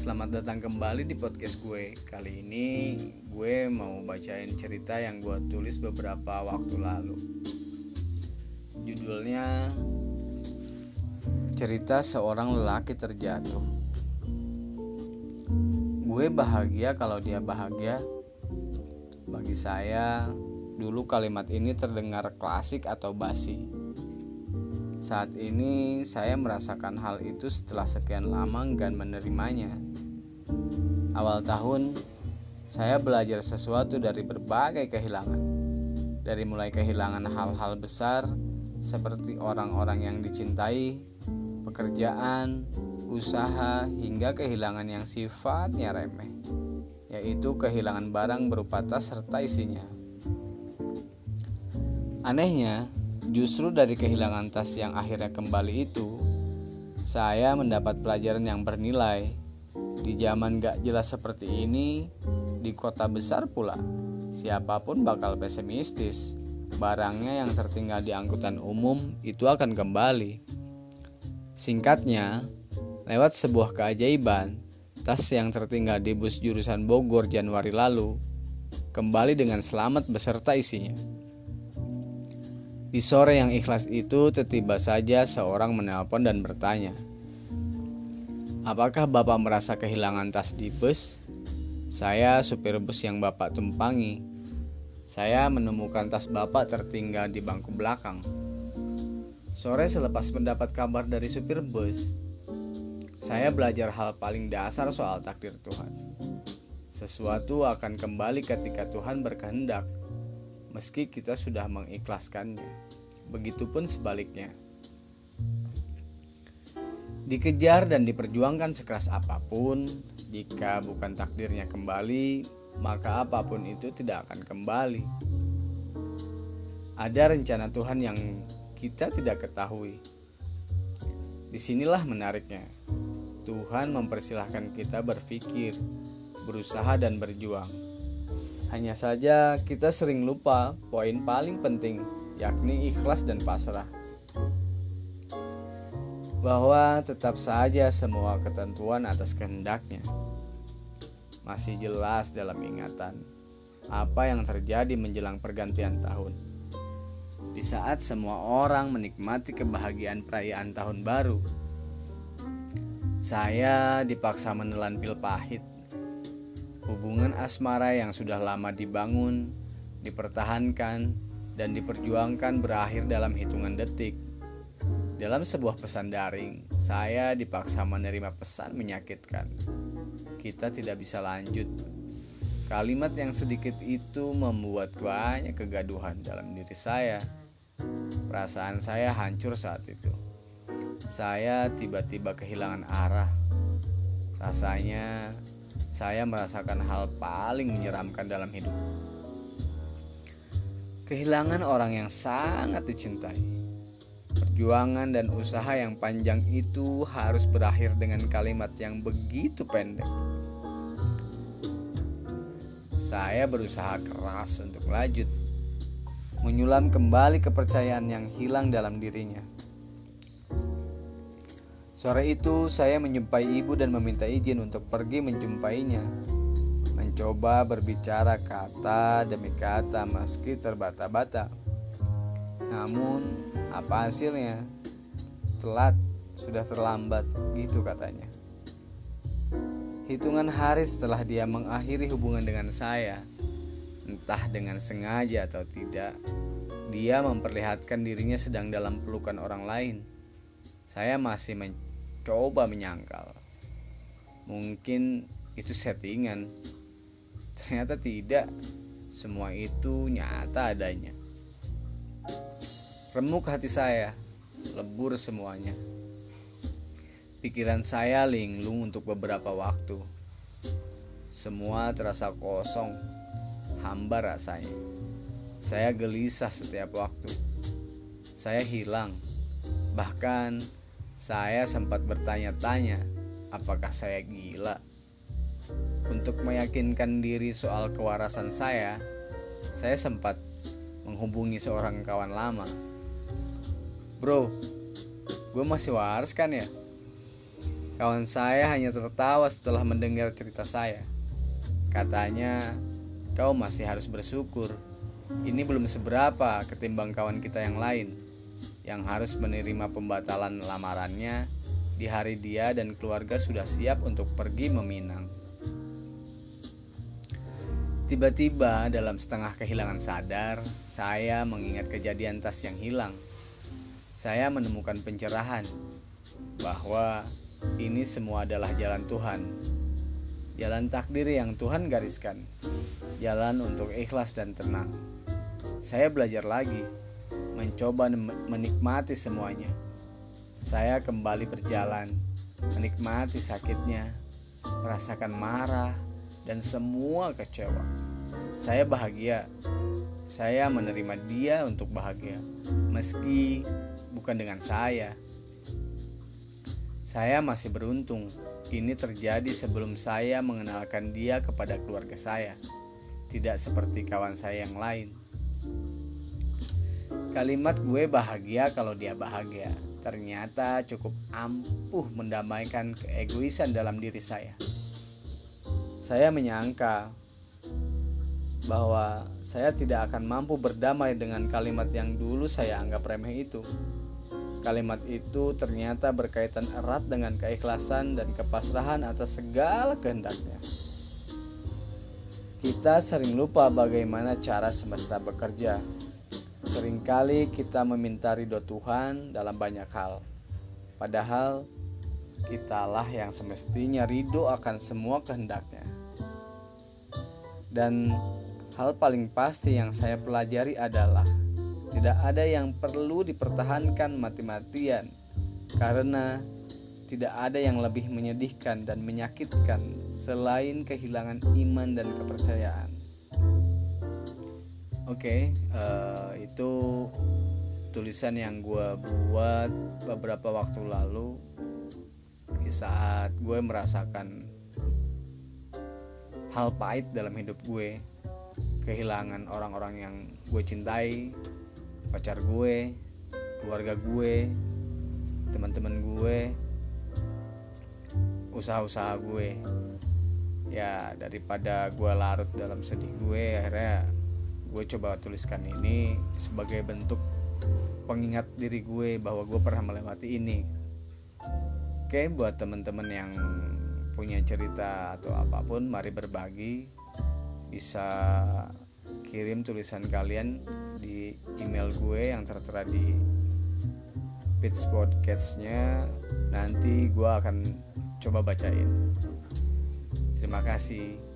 selamat datang kembali di podcast gue. Kali ini gue mau bacain cerita yang gue tulis beberapa waktu lalu. Judulnya Cerita seorang lelaki terjatuh. Gue bahagia kalau dia bahagia. Bagi saya, dulu kalimat ini terdengar klasik atau basi saat ini saya merasakan hal itu setelah sekian lama enggan menerimanya. Awal tahun, saya belajar sesuatu dari berbagai kehilangan. Dari mulai kehilangan hal-hal besar seperti orang-orang yang dicintai, pekerjaan, usaha, hingga kehilangan yang sifatnya remeh, yaitu kehilangan barang berupa tas serta isinya. Anehnya, Justru dari kehilangan tas yang akhirnya kembali itu, saya mendapat pelajaran yang bernilai. Di zaman gak jelas seperti ini, di kota besar pula, siapa pun bakal pesimistis. Barangnya yang tertinggal di angkutan umum itu akan kembali. Singkatnya, lewat sebuah keajaiban, tas yang tertinggal di bus jurusan Bogor Januari lalu kembali dengan selamat beserta isinya. Di sore yang ikhlas itu, tiba saja seorang menelpon dan bertanya, "Apakah Bapak merasa kehilangan tas di bus?" Saya supir bus yang Bapak tumpangi. Saya menemukan tas Bapak tertinggal di bangku belakang. Sore selepas mendapat kabar dari supir bus, saya belajar hal paling dasar soal takdir Tuhan. Sesuatu akan kembali ketika Tuhan berkehendak meski kita sudah mengikhlaskannya. Begitupun sebaliknya. Dikejar dan diperjuangkan sekeras apa pun, jika bukan takdirnya kembali, maka apa pun itu tidak akan kembali. Ada rencana Tuhan yang kita tidak ketahui. Di sinilah menariknya. Tuhan mempersilahkan kita berpikir, berusaha, dan berjuang hanya saja kita sering lupa poin paling penting, yakni ikhlas dan pasrah. Bahwa tetap saja semua ketentuan atas kehendaknya masih jelas dalam ingatan apa yang terjadi menjelang pergantian tahun. Di saat semua orang menikmati kebahagiaan perayaan tahun baru, saya dipaksa menelan pil pahit Hubungan asmara yang sudah lama dibangun, dipertahankan, dan diperjuangkan berakhir dalam hitungan detik. Dalam sebuah pesan daring, saya dipaksa menerima pesan menyakitkan. Kita tidak bisa lanjut. Kalimat yang sedikit itu membuat banyak kegaduhan dalam diri saya. Perasaan saya hancur saat itu. Saya tiba-tiba kehilangan arah. Rasanya saya merasakan hal paling menyeramkan dalam hidup. Kehilangan orang yang sangat dicintai. Perjuangan dan usaha yang panjang itu harus berakhir dengan kalimat yang begitu pendek. Saya berusaha keras untuk lanjut, menyulam kembali kepercayaan yang hilang dalam dirinya. Sore itu saya menjumpai ibu dan meminta izin untuk pergi menjumpainya. Mencoba berbicara kata demi kata meski terbata-bata. Namun, apa hasilnya? Telat, sudah terlambat, gitu katanya. Hitungan hari setelah dia mengakhiri hubungan dengan saya, entah dengan sengaja atau tidak, dia memperlihatkan dirinya sedang dalam pelukan orang lain. Saya masih men coba menyangkal. Mungkin itu settingan. Ternyata tidak. Semua itu nyata adanya. Remuk hati saya, lebur semuanya. Pikiran saya linglung untuk beberapa waktu. Semua terasa kosong, hamba rasanya. Saya gelisah setiap waktu. Saya hilang, bahkan saya sempat bertanya-tanya, apakah saya gila? Untuk meyakinkan diri soal kewarasan saya, saya sempat menghubungi seorang kawan lama. Bro, gue masih waras kan ya? Kawan saya hanya tertawa setelah mendengar cerita saya. Katanya, kau masih harus bersyukur. Ini belum seberapa ketimbang kawan kita yang lain yang harus menerima pembatalan lamarannya di hari dia dan keluarga sudah siap untuk pergi meminang. Tiba-tiba dalam setengah kehilangan sadar, saya mengingat kejadian tas yang hilang. Saya menemukan pencerahan bahwa ini semua adalah jalan Tuhan. Jalan takdir yang Tuhan gariskan. Jalan untuk ikhlas dan tenang. Saya belajar lagi, mencoba menikmati semuanya. Saya kembali berjalan, menikmati sakitnya, merasakan marah, dan semua kecewa. Saya bahagia. Saya menerima dia untuk bahagia, meski bukan dengan saya. Saya masih beruntung. Ini terjadi sebelum saya mengenalkan dia kepada keluarga saya, tidak seperti kawan saya yang lain. Kalimat gue bahagia kalau dia bahagia ternyata cukup ampuh mendamaikan keegoisan dalam diri saya. Saya menyangka bahwa saya tidak akan mampu berdamai dengan kalimat yang dulu saya anggap remeh itu. Kalimat itu ternyata berkaitan erat dengan keikhlasan dan kepasrahan atas segala kehendaknya. Kita sering lupa bagaimana cara semesta bekerja Seringkali kita meminta ridho Tuhan dalam banyak hal, padahal kitalah yang semestinya ridho akan semua kehendaknya. Dan hal paling pasti yang saya pelajari adalah tidak ada yang perlu dipertahankan mati-matian karena tidak ada yang lebih menyedihkan dan menyakitkan selain kehilangan iman dan kepercayaan. Oke, okay, uh, eh, itu tulisan yang gue buat beberapa waktu lalu di saat gue merasakan hal pahit dalam hidup gue, kehilangan orang-orang yang gue cintai, pacar gue, keluarga gue, teman-teman gue, usaha-usaha gue. Ya daripada gue larut dalam sedih gue, akhirnya gue coba tuliskan ini sebagai bentuk pengingat diri gue bahwa gue pernah melewati ini. Oke buat temen-temen yang punya cerita atau apa pun mari berbagi. Bisa kirim tulisan kalian di email gue yang tertera di pitch podcastnya. Nanti gue akan coba bacain. Terima kasih